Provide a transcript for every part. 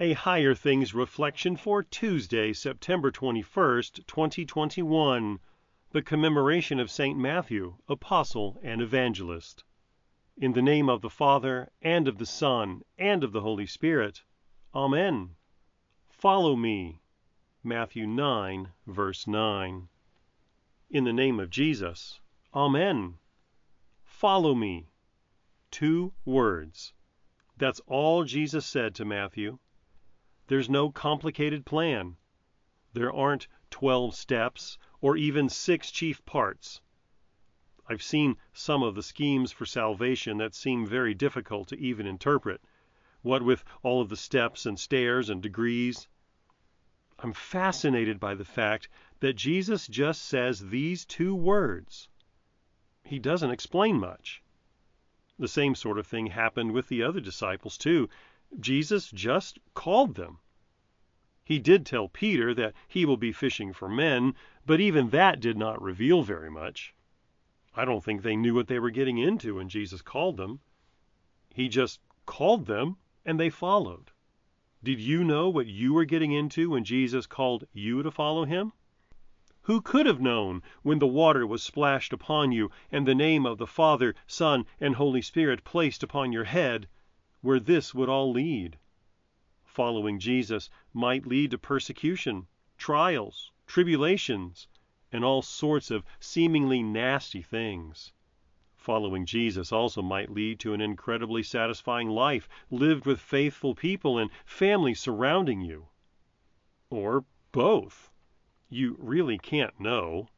A Higher Things Reflection for Tuesday, September 21st, 2021. The commemoration of St. Matthew, Apostle and Evangelist. In the name of the Father, and of the Son, and of the Holy Spirit. Amen. Follow me. Matthew 9, verse 9. In the name of Jesus. Amen. Follow me. Two words. That's all Jesus said to Matthew. There's no complicated plan. There aren't 12 steps or even six chief parts. I've seen some of the schemes for salvation that seem very difficult to even interpret, what with all of the steps and stairs and degrees. I'm fascinated by the fact that Jesus just says these two words. He doesn't explain much. The same sort of thing happened with the other disciples, too. Jesus just called them. He did tell Peter that he will be fishing for men, but even that did not reveal very much. I don't think they knew what they were getting into when Jesus called them. He just called them and they followed. Did you know what you were getting into when Jesus called you to follow him? Who could have known when the water was splashed upon you and the name of the Father, Son, and Holy Spirit placed upon your head, where this would all lead? Following Jesus might lead to persecution, trials, tribulations, and all sorts of seemingly nasty things. Following Jesus also might lead to an incredibly satisfying life lived with faithful people and family surrounding you. Or both. You really can't know.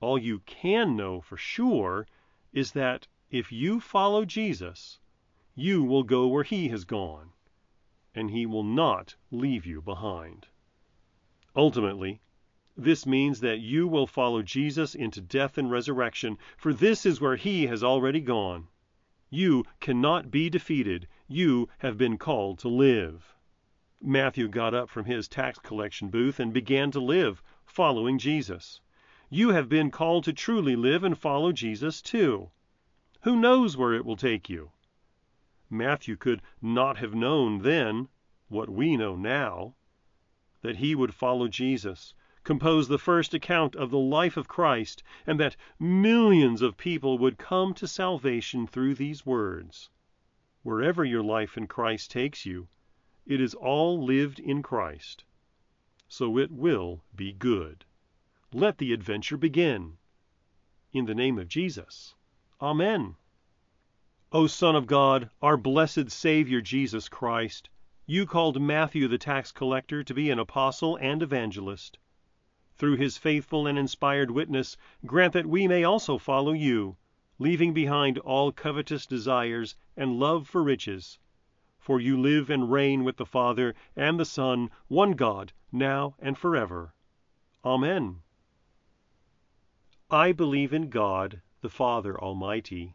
All you can know for sure is that if you follow Jesus, you will go where he has gone, and he will not leave you behind. Ultimately, this means that you will follow Jesus into death and resurrection, for this is where he has already gone. You cannot be defeated. You have been called to live. Matthew got up from his tax collection booth and began to live, following Jesus. You have been called to truly live and follow Jesus too. Who knows where it will take you? Matthew could not have known then what we know now that he would follow Jesus, compose the first account of the life of Christ, and that millions of people would come to salvation through these words. Wherever your life in Christ takes you, it is all lived in Christ. So it will be good. Let the adventure begin. In the name of Jesus. Amen. O Son of God, our blessed Savior Jesus Christ, you called Matthew the tax collector to be an apostle and evangelist. Through his faithful and inspired witness, grant that we may also follow you, leaving behind all covetous desires and love for riches for you live and reign with the Father and the Son, one God, now and forever. Amen. I believe in God, the Father Almighty,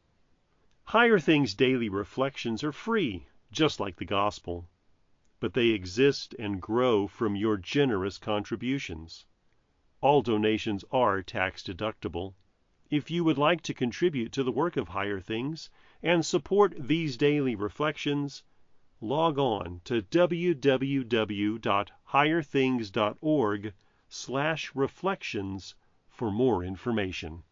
Higher Things Daily Reflections are free, just like the Gospel but they exist and grow from your generous contributions. All donations are tax deductible. If you would like to contribute to the work of Higher Things and support these daily reflections, log on to www.higherthings.org/reflections for more information.